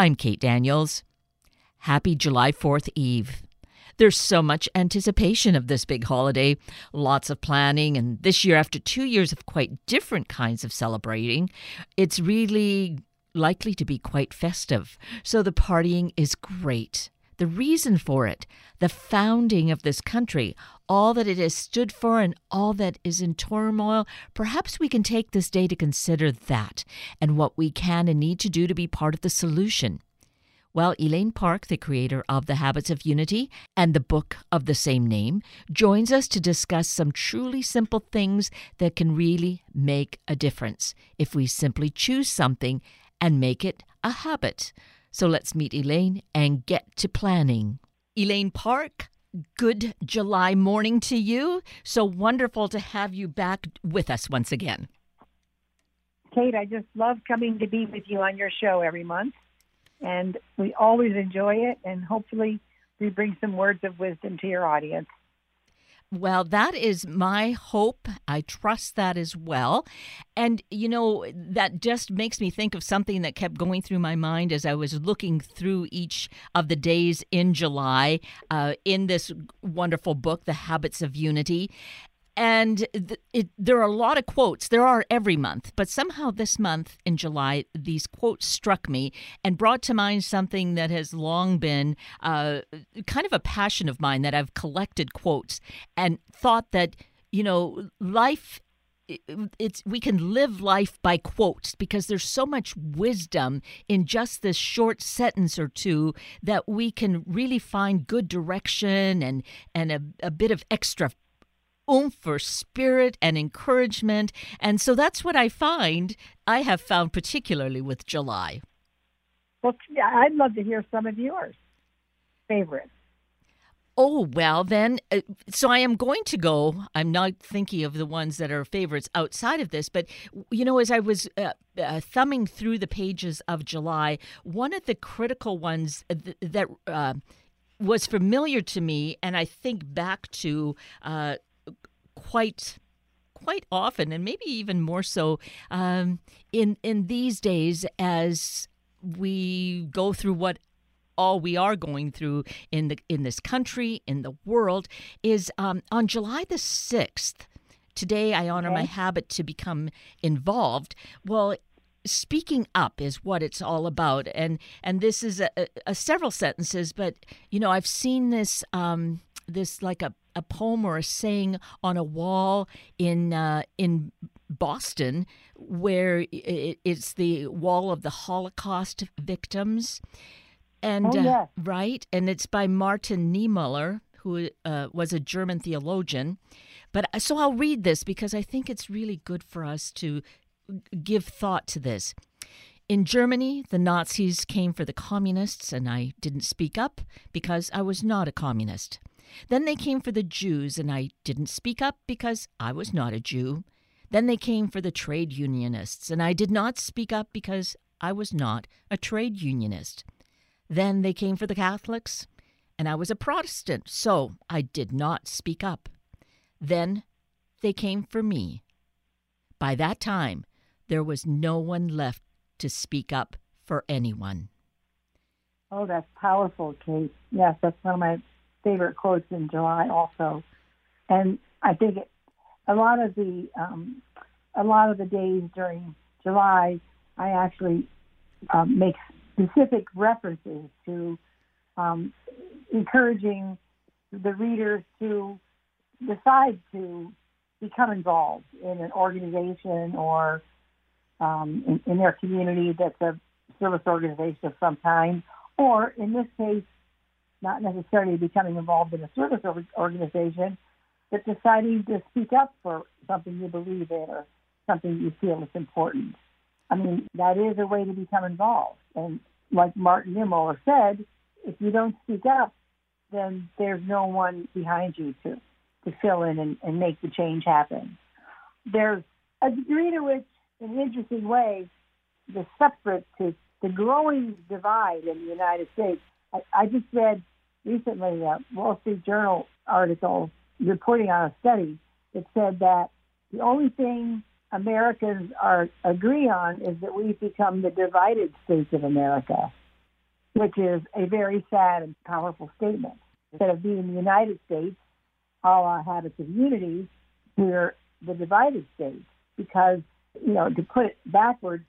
I'm Kate Daniels. Happy July 4th Eve. There's so much anticipation of this big holiday, lots of planning, and this year, after two years of quite different kinds of celebrating, it's really likely to be quite festive. So the partying is great. The reason for it, the founding of this country, all that it has stood for and all that is in turmoil, perhaps we can take this day to consider that and what we can and need to do to be part of the solution. Well, Elaine Park, the creator of The Habits of Unity and the book of the same name, joins us to discuss some truly simple things that can really make a difference if we simply choose something and make it a habit. So let's meet Elaine and get to planning. Elaine Park, good July morning to you. So wonderful to have you back with us once again. Kate, I just love coming to be with you on your show every month and we always enjoy it. And hopefully, we bring some words of wisdom to your audience. Well, that is my hope. I trust that as well. And, you know, that just makes me think of something that kept going through my mind as I was looking through each of the days in July uh, in this wonderful book, The Habits of Unity and th- it, there are a lot of quotes. There are every month, but somehow this month in July, these quotes struck me and brought to mind something that has long been uh, kind of a passion of mine that I've collected quotes and thought that, you know, life it's we can live life by quotes because there's so much wisdom in just this short sentence or two that we can really find good direction and and a, a bit of extra oomph for spirit and encouragement. And so that's what I find, I have found particularly with July. Well, I'd love to hear some of yours favorites. Oh, well, then, uh, so I am going to go. I'm not thinking of the ones that are favorites outside of this, but, you know, as I was uh, uh, thumbing through the pages of July, one of the critical ones th- that uh, was familiar to me, and I think back to uh, quite quite often, and maybe even more so um, in in these days as we go through what all we are going through in the in this country in the world is um, on July the sixth. Today, I honor okay. my habit to become involved. Well, speaking up is what it's all about and and this is a, a, a several sentences but you know i've seen this um this like a a poem or a saying on a wall in uh, in Boston, where it's the wall of the Holocaust victims, and oh, yeah. uh, right, and it's by Martin Niemöller, who uh, was a German theologian. But so I'll read this because I think it's really good for us to give thought to this. In Germany, the Nazis came for the communists, and I didn't speak up because I was not a communist. Then they came for the Jews, and I didn't speak up because I was not a Jew. Then they came for the trade unionists, and I did not speak up because I was not a trade unionist. Then they came for the Catholics, and I was a Protestant, so I did not speak up. Then they came for me. By that time, there was no one left to speak up for anyone. Oh, that's powerful, Kate. Yes, that's one of my favorite quotes in July also, and I think it, a lot of the um, a lot of the days during July, I actually um, make specific references to um, encouraging the readers to decide to become involved in an organization or um, in, in, their community that's a service organization of some kind, or in this case, not necessarily becoming involved in a service organization, but deciding to speak up for something you believe in or something you feel is important. I mean, that is a way to become involved. And like Martin Niemöller said, if you don't speak up, then there's no one behind you to, to fill in and, and make the change happen. There's a degree to which, in an interesting way, the separate to the growing divide in the United States. I, I just read recently a Wall Street Journal article reporting on a study that said that the only thing Americans are agree on is that we've become the divided states of America. which is a very sad and powerful statement. Instead of being the United States, all our habits of unity, we're the divided states because, you know, to put it backwards,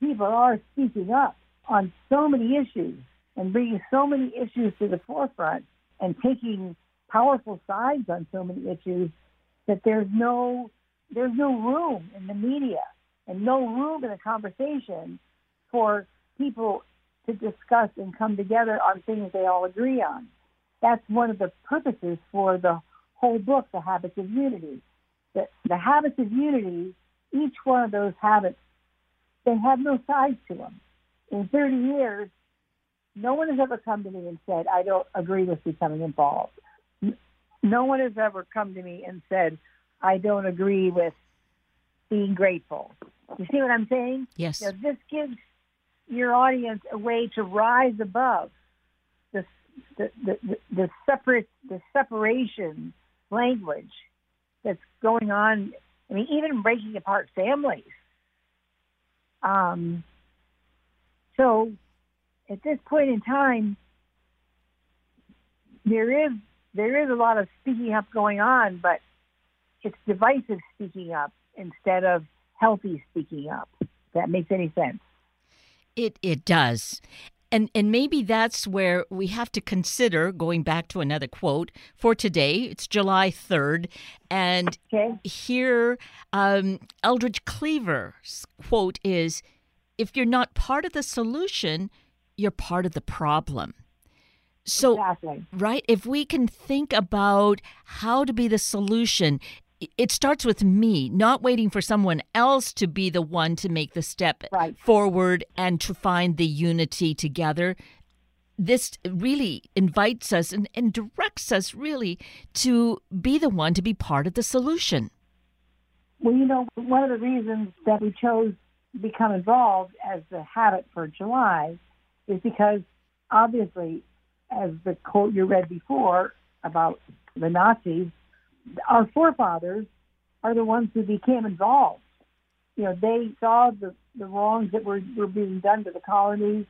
people are speaking up on so many issues and bringing so many issues to the forefront and taking powerful sides on so many issues that there's no there's no room in the media and no room in the conversation for people to discuss and come together on things they all agree on. That's one of the purposes for the whole book, The Habits of Unity. The, the habits of unity, each one of those habits, they have no sides to them. In 30 years, no one has ever come to me and said, I don't agree with becoming involved. No one has ever come to me and said, I don't agree with being grateful. You see what I'm saying? Yes. You know, this gives your audience a way to rise above the the, the, the separate the separation language that's going on. I mean, even breaking apart families. Um, so, at this point in time, there is there is a lot of speaking up going on, but it's divisive speaking up instead of healthy speaking up. If that makes any sense. It it does. And and maybe that's where we have to consider going back to another quote for today. It's July 3rd and okay. here um, Eldridge Cleaver's quote is if you're not part of the solution, you're part of the problem. So, exactly. right, if we can think about how to be the solution, it starts with me, not waiting for someone else to be the one to make the step right. forward and to find the unity together. This really invites us and, and directs us really to be the one to be part of the solution. Well, you know, one of the reasons that we chose to become involved as the habit for July is because obviously, as the quote you read before about the Nazis, our forefathers are the ones who became involved. You know, they saw the, the wrongs that were, were being done to the colonies,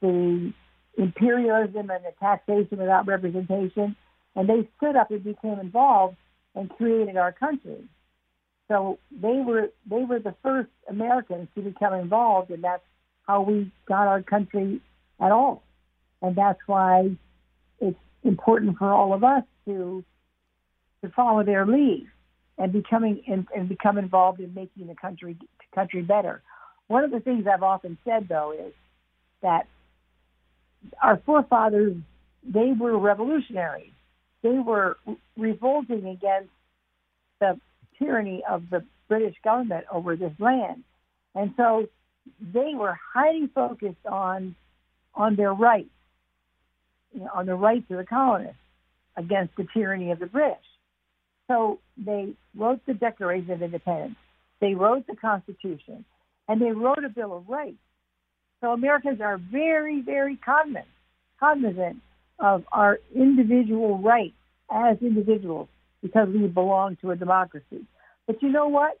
the imperialism and the taxation without representation, and they stood up and became involved and created our country. So they were they were the first Americans to become involved, and that's how we got our country at all. And that's why it's important for all of us to to follow their lead and becoming and, and become involved in making the country country better. One of the things I've often said though is that our forefathers they were revolutionaries. They were revolting against the tyranny of the British government over this land. And so they were highly focused on on their rights, you know, on the rights of the colonists against the tyranny of the British. So they wrote the Declaration of Independence, they wrote the Constitution, and they wrote a Bill of Rights. So Americans are very, very cognizant, cognizant of our individual rights as individuals because we belong to a democracy. But you know what?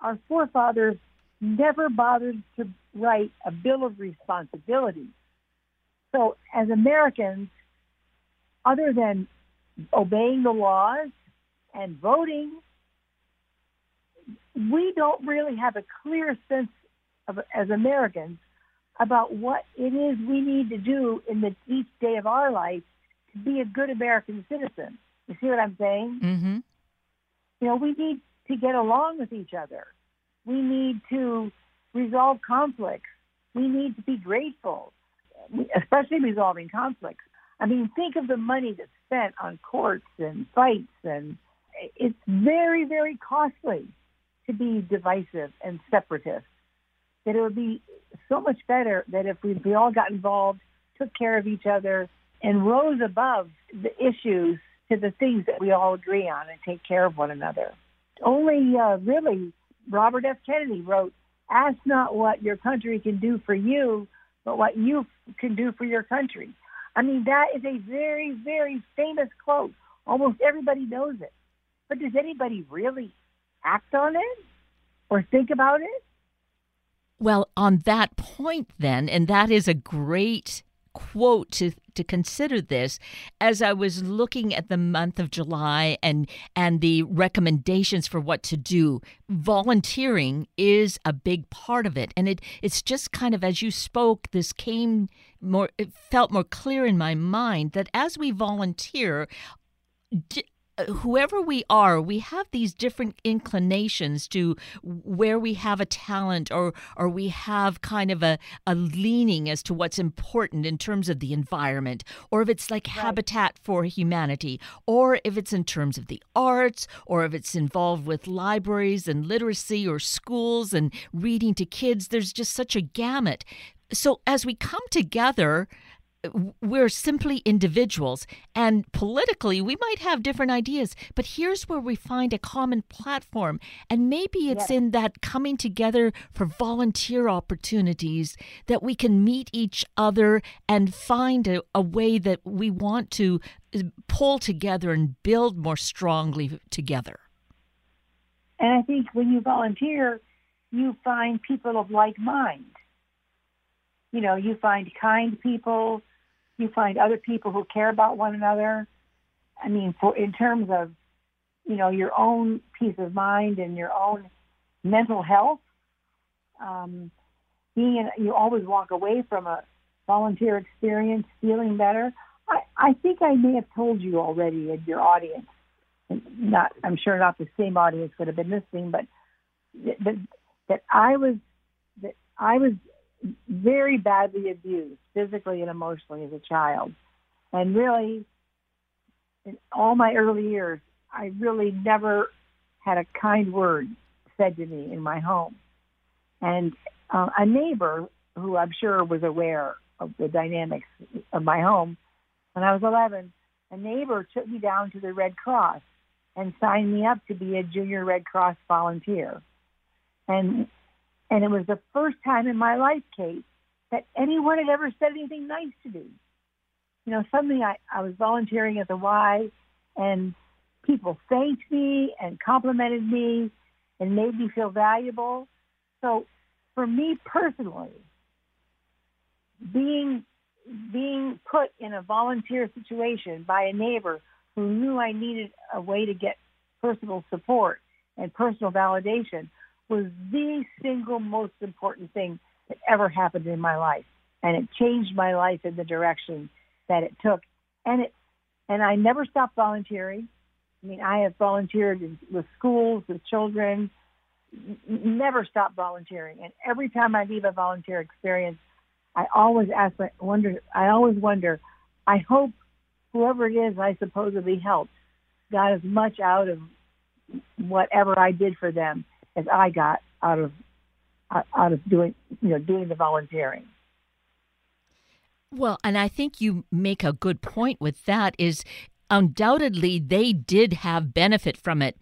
Our forefathers never bothered to write a Bill of Responsibility. So as Americans, other than obeying the laws and voting, we don't really have a clear sense of, as Americans about what it is we need to do in the each day of our life to be a good American citizen. You see what I'm saying? Mm-hmm. You know, we need to get along with each other. We need to resolve conflicts. We need to be grateful, especially resolving conflicts. I mean, think of the money that's spent on courts and fights and it's very, very costly to be divisive and separatist. That it would be so much better that if we, we all got involved, took care of each other, and rose above the issues to the things that we all agree on and take care of one another. Only uh, really Robert F. Kennedy wrote, Ask not what your country can do for you, but what you can do for your country. I mean, that is a very, very famous quote. Almost everybody knows it. But does anybody really act on it or think about it? Well, on that point, then, and that is a great quote to to consider this as I was looking at the month of July and and the recommendations for what to do. Volunteering is a big part of it, and it it's just kind of as you spoke, this came more it felt more clear in my mind that as we volunteer whoever we are, we have these different inclinations to where we have a talent or or we have kind of a, a leaning as to what's important in terms of the environment, or if it's like right. Habitat for Humanity, or if it's in terms of the arts, or if it's involved with libraries and literacy or schools and reading to kids. There's just such a gamut. So as we come together, we're simply individuals and politically we might have different ideas but here's where we find a common platform and maybe it's yes. in that coming together for volunteer opportunities that we can meet each other and find a, a way that we want to uh, pull together and build more strongly together and i think when you volunteer you find people of like mind you know you find kind people you find other people who care about one another. I mean, for in terms of you know your own peace of mind and your own mental health, um, being in, you always walk away from a volunteer experience feeling better. I, I think I may have told you already in your audience, not I'm sure not the same audience would have been listening, but that, that I was that I was very badly abused physically and emotionally as a child. And really, in all my early years, I really never had a kind word said to me in my home. And uh, a neighbor who I'm sure was aware of the dynamics of my home, when I was 11, a neighbor took me down to the Red Cross and signed me up to be a junior Red Cross volunteer. And and it was the first time in my life, Kate, that anyone had ever said anything nice to me. You know, suddenly I, I was volunteering at the Y and people thanked me and complimented me and made me feel valuable. So for me personally, being being put in a volunteer situation by a neighbor who knew I needed a way to get personal support and personal validation was the single most important thing that ever happened in my life. And it changed my life in the direction that it took. And it, and I never stopped volunteering. I mean, I have volunteered with schools, with children, never stopped volunteering. And every time I leave a volunteer experience, I always ask, I wonder, I always wonder, I hope whoever it is I supposedly helped got as much out of whatever I did for them as I got out of out of doing you know doing the volunteering. Well, and I think you make a good point with that is undoubtedly they did have benefit from it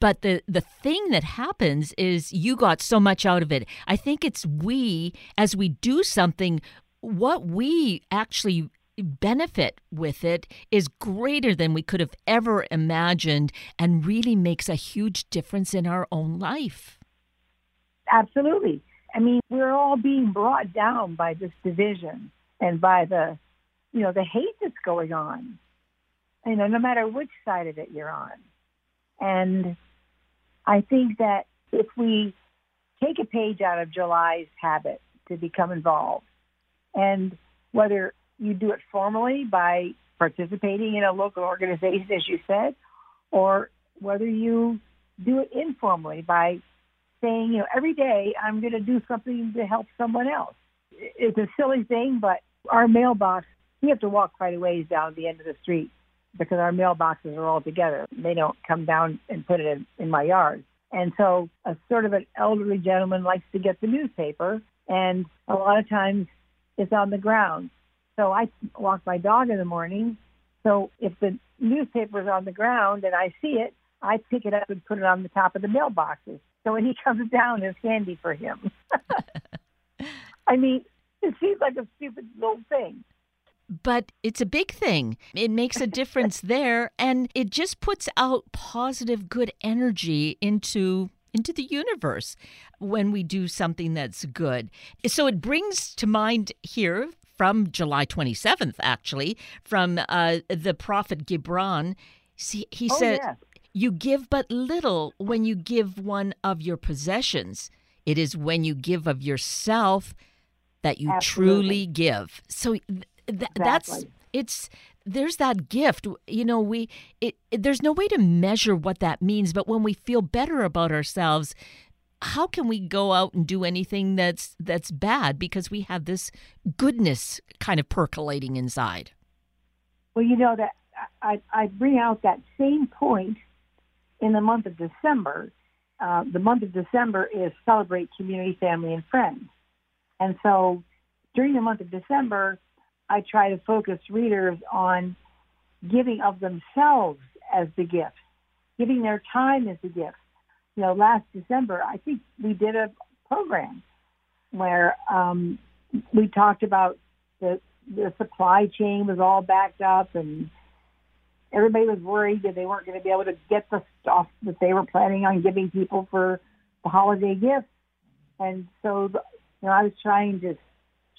but the the thing that happens is you got so much out of it i think it's we as we do something what we actually benefit with it is greater than we could have ever imagined and really makes a huge difference in our own life. Absolutely. I mean, we're all being brought down by this division and by the, you know, the hate that's going on. You know, no matter which side of it you're on. And I think that if we take a page out of July's habit to become involved, and whether you do it formally by participating in a local organization, as you said, or whether you do it informally by saying, you know, every day I'm going to do something to help someone else. It's a silly thing, but our mailbox, we have to walk quite a ways down the end of the street because our mailboxes are all together. They don't come down and put it in, in my yard. And so a sort of an elderly gentleman likes to get the newspaper, and a lot of times it's on the ground. So I walk my dog in the morning. So if the newspaper's on the ground and I see it, I pick it up and put it on the top of the mailboxes. So when he comes down, it's handy for him. I mean, it seems like a stupid little thing. But it's a big thing. It makes a difference there, and it just puts out positive, good energy into into the universe when we do something that's good. So it brings to mind here from July 27th, actually, from uh, the prophet Gibran. See, he oh, said, yes. You give but little when you give one of your possessions. It is when you give of yourself that you Absolutely. truly give. So th- th- Exactly. that's it's there's that gift you know we it, it- there's no way to measure what that means but when we feel better about ourselves how can we go out and do anything that's that's bad because we have this goodness kind of percolating inside Well, you know that I, I bring out that same point in the month of December. Uh, the month of December is celebrate community, family, and friends. And so during the month of December, I try to focus readers on giving of themselves as the gift, giving their time as the gift. You know, last December, I think we did a program where um, we talked about the the supply chain was all backed up and everybody was worried that they weren't going to be able to get the stuff that they were planning on giving people for the holiday gifts. And so, the- you know, I was trying to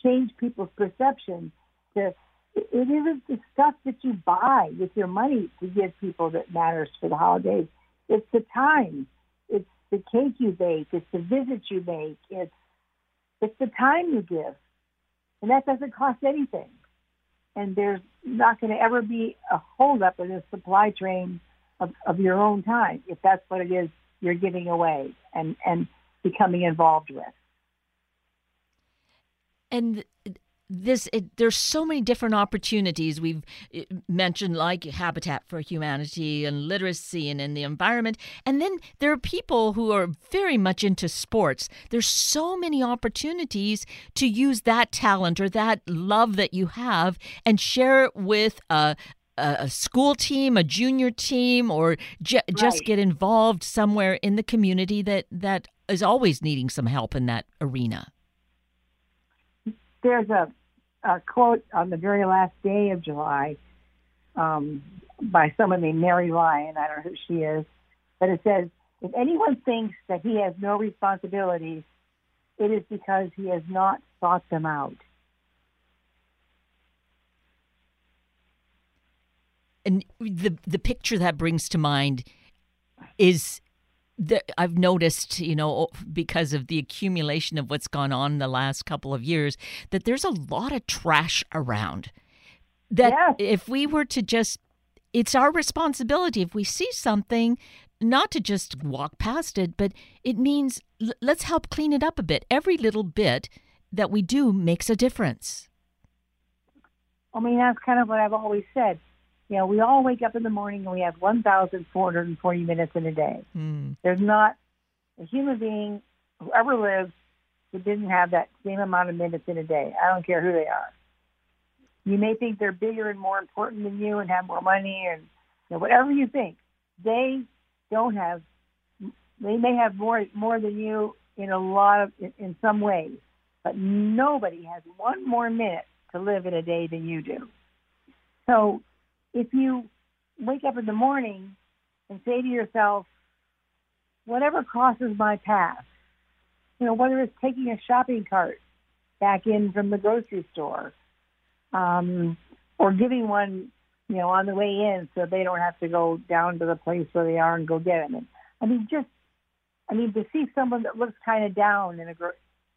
change people's perception to it isn't the stuff that you buy with your money to give people that matters for the holidays. It's the time. It's the cake you bake. It's the visits you make. It's it's the time you give, and that doesn't cost anything. And there's not going to ever be a holdup in the supply chain of, of your own time if that's what it is you're giving away and and becoming involved with. and this it, there's so many different opportunities. We've uh, mentioned like habitat for humanity and literacy and in the environment. And then there are people who are very much into sports. There's so many opportunities to use that talent or that love that you have and share it with a a school team, a junior team, or ju- just get involved somewhere in the community that that is always needing some help in that arena. there's a, a quote on the very last day of July um, by someone named Mary Lyon. I don't know who she is, but it says, "If anyone thinks that he has no responsibilities, it is because he has not sought them out." and the the picture that brings to mind is that I've noticed, you know, because of the accumulation of what's gone on in the last couple of years, that there's a lot of trash around. That Yes. if we were to just, it's our responsibility if we see something, not to just walk past it, but it means l- let's help clean it up a bit. Every little bit that we do makes a difference. I mean, that's kind of what I've always said. You know, we all wake up in the morning and we have 1,440 minutes in a day. Hmm. There's not a human being who ever lived who didn't have that same amount of minutes in a day. I don't care who they are. You may think they're bigger and more important than you and have more money and you know, whatever you think. They don't have. They may have more more than you in a lot of in, in some ways, but nobody has one more minute to live in a day than you do. So, if you wake up in the morning and say to yourself, whatever crosses my path, you know, whether it's taking a shopping cart back in from the grocery store, um, or giving one, you know, on the way in so they don't have to go down to the place where they are and go get them. And, I mean, just, I mean, to see someone that looks kind of down in a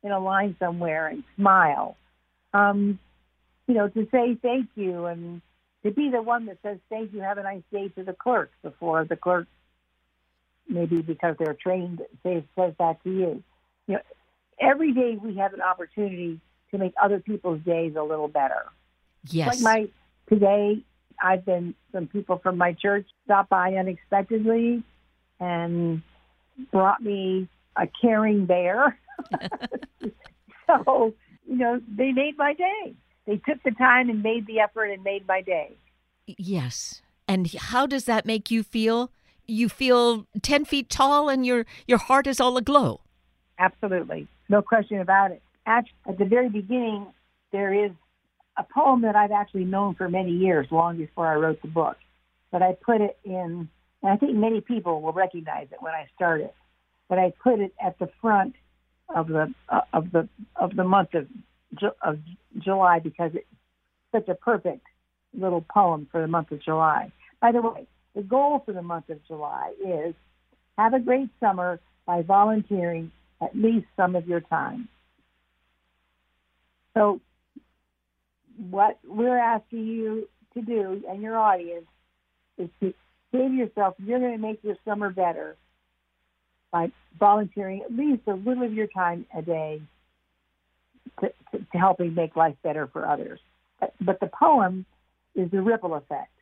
in a line somewhere and smile, um, you know, to say thank you and to be the one that says thank you, have a nice day to the clerk before the clerk maybe because they're trained, say says that to you. You know, every day we have an opportunity to make other people's days a little better. Yes. Like my today, I've been some people from my church stopped by unexpectedly and brought me a caring bear. so you know, they made my day. They took the time and made the effort and made my day. Yes. And how does that make you feel? You feel 10 feet tall and your, your heart is all aglow. Absolutely. No question about it. At, at the very beginning, there is a poem that I've actually known for many years, long before I wrote the book. But I put it in, and I think many people will recognize it when I start it. but I put it at the front of the uh, of the of the month of Of July because it's such a perfect little poem for the month of July. By the way, the goal for the month of July is have a great summer by volunteering at least some of your time. So what we're asking you to do and your audience is to say to yourself, you're going to make your summer better by volunteering at least a little of your time a day to, to, helping make life better for others. But, but the poem is the ripple effect.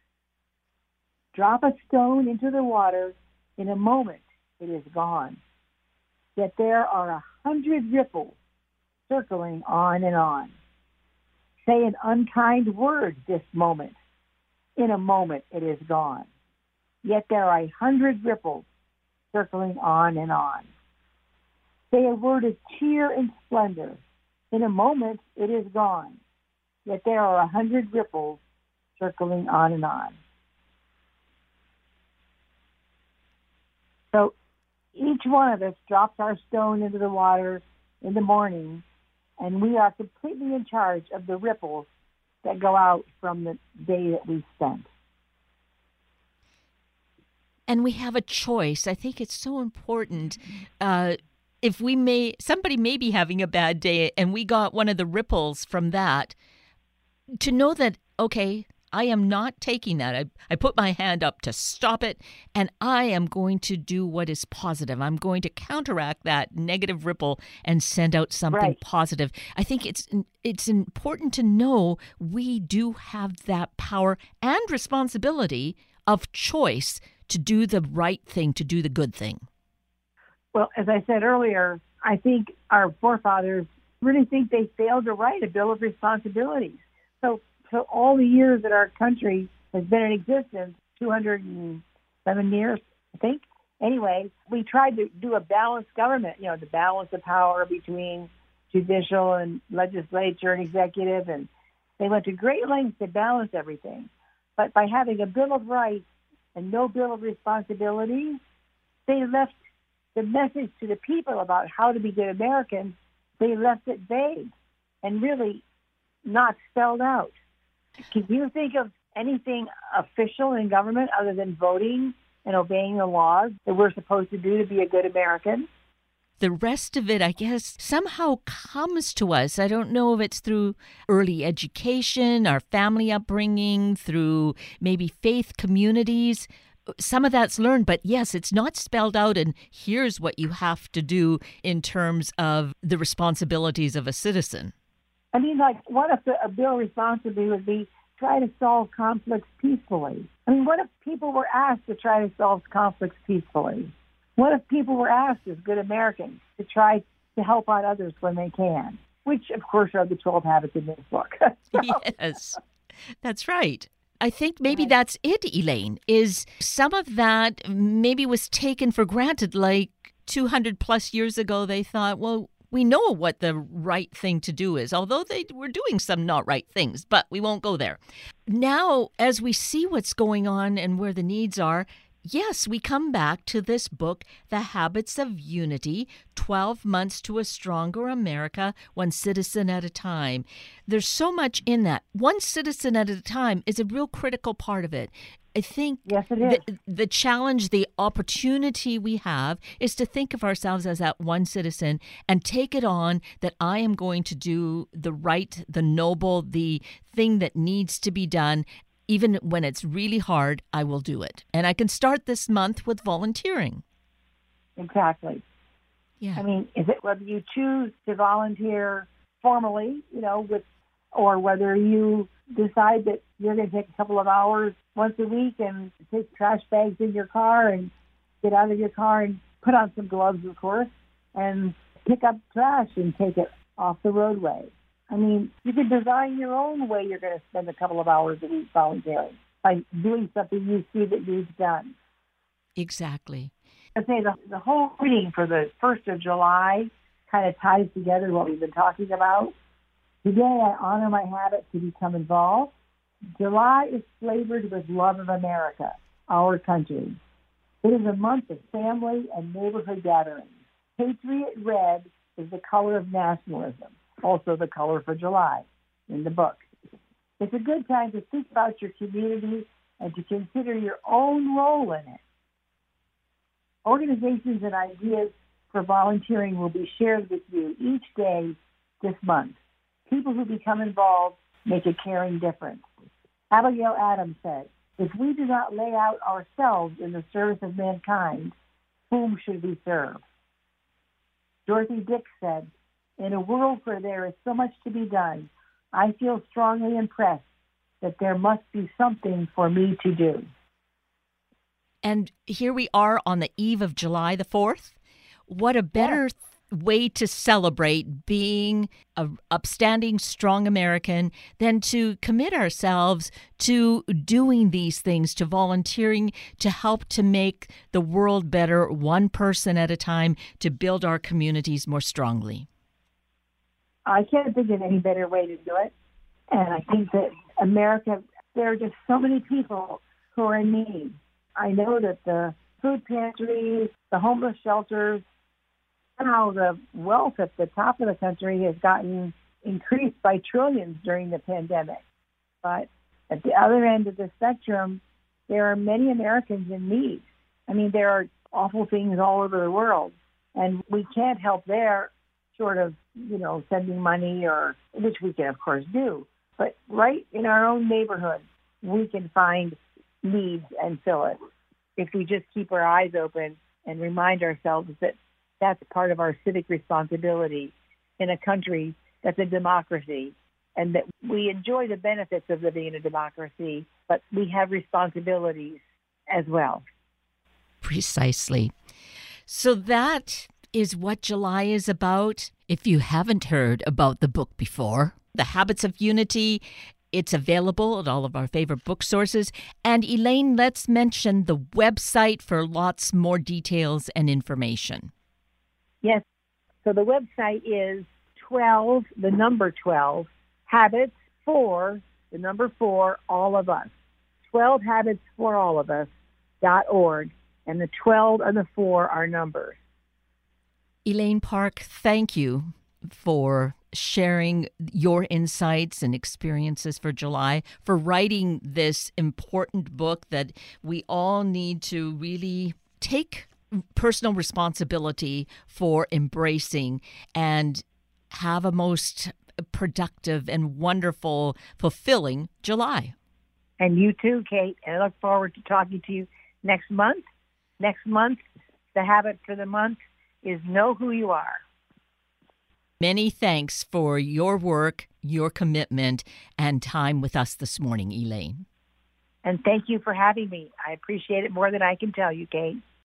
Drop a stone into the water, in a moment it is gone. Yet there are a hundred ripples circling on and on. Say an unkind word this moment. In a moment it is gone. Yet there are a hundred ripples circling on and on. Say a word of cheer and splendor. In a moment it is gone. Yet there are a hundred ripples circling on and on. So each one of us drops our stone into the water in the morning, and we are completely in charge of the ripples that go out from the day that we spent. And we have a choice. I think it's so important. Uh, if we may, somebody may be having a bad day, and we got one of the ripples from that, to know that, okay, I am not taking that. I, I put my hand up to stop it, and I am going to do what is positive. I'm going to counteract that negative ripple and send out something Right. positive. I think it's it's important to know we do have that power and responsibility of choice to do the right thing, to do the good thing. Well, as I said earlier, I think our forefathers really think they failed to write a Bill of Responsibilities. So, so all the years that our country has been in existence, 207 years, I think. Anyway, we tried to do a balanced government, you know, to balance the power between judicial and legislature and executive, and they went to great lengths to balance everything. But by having a Bill of Rights and no Bill of Responsibilities, they left the message to the people about how to be good Americans, they left it vague and really not spelled out. Can you think of anything official in government other than voting and obeying the laws that we're supposed to do to be a good American? the rest of it, I guess, somehow comes to us. I don't know if it's through early education, our family upbringing, through maybe faith communities. Some of that's learned, but yes, it's not spelled out, and here's what you have to do in terms of the responsibilities of a citizen. I mean, like, what if a bill responsibility would be try to solve conflicts peacefully? I mean, what if people were asked to try to solve conflicts peacefully? What if people were asked as good Americans to try to help out others when they can? Which, of course, are the 12 habits in this book. So- yes, that's right. I think maybe that's it, Elaine, is some of that maybe was taken for granted. Like 200 plus years ago, they thought, well, we know what the right thing to do is, although they were doing some not right things, but we won't go there. Now, as we see what's going on and where the needs are, yes, we come back to this book, The Habits of Unity 12 Months to a Stronger America, One Citizen at a Time. There's so much in that. One citizen at a time is a real critical part of it. I think Yes, it is. the, the challenge, the opportunity we have is to think of ourselves as that one citizen and take it on that I am going to do the right, the noble, the thing that needs to be done. Even when it's really hard, I will do it. And I can start this month with volunteering. exactly. Yeah. I mean, is it whether you choose to volunteer formally, you know, with, or whether you decide that you're going to take a couple of hours once a week and take trash bags in your car and get out of your car and put on some gloves, of course, and pick up trash and take it off the roadway. I mean, you can design your own way you're going to spend a couple of hours a week volunteering by doing something you see that needs done. exactly. I say the, the whole reading for the 1st of July kind of ties together what we've been talking about. Today, I honor my habit to become involved. July is flavored with love of America, our country. It is a month of family and neighborhood gatherings. Patriot red is the color of nationalism, also the color for July in the book. It's a good time to think about your community and to consider your own role in it. Organizations and ideas for volunteering will be shared with you each day this month. People who become involved make a caring difference. Abigail Adams said, if we do not lay out ourselves in the service of mankind, whom should we serve? Dorothy Dix said, in a world where there is so much to be done, I feel strongly impressed that there must be something for me to do. And here we are on the eve of July the 4th. What a better way to celebrate being a upstanding, strong American than to commit ourselves to doing these things, to volunteering to help to make the world better, one person at a time, to build our communities more strongly. I can't think of any better way to do it. And I think that America, there are just so many people who are in need. I know that the food pantries, the homeless shelters, somehow the wealth at the top of the country has gotten increased by trillions during the pandemic. But at the other end of the spectrum, there are many Americans in need. I mean, there are awful things all over the world, and we can't help there short of, you know, sending money or, which we can of course do. But right in our own neighborhood, we can find needs and fill it if we just keep our eyes open and remind ourselves that that's part of our civic responsibility in a country that's a democracy and that we enjoy the benefits of living in a democracy, but we have responsibilities as well. Precisely. So that is what July is about. If you haven't heard about the book before, The Habits of Unity, it's available at all of our favorite book sources. And Elaine, let's mention the website for lots more details and information. Yes. So the website is 12, the number 12, habits for, the number 4, all of us. 12 habits for all of us dot org. And the 12 and the 4 are numbers. Elaine Park, thank you for sharing your insights and experiences for July, for writing this important book that we all need to really take personal responsibility for embracing and have a most productive and wonderful, fulfilling July. And you too, Kate. And I look forward to talking to you next month. Next month, the habit for the month is know who you are. Many thanks for your work, your commitment, and time with us this morning, Elaine. And thank you for having me. I appreciate it more than I can tell you, Kate.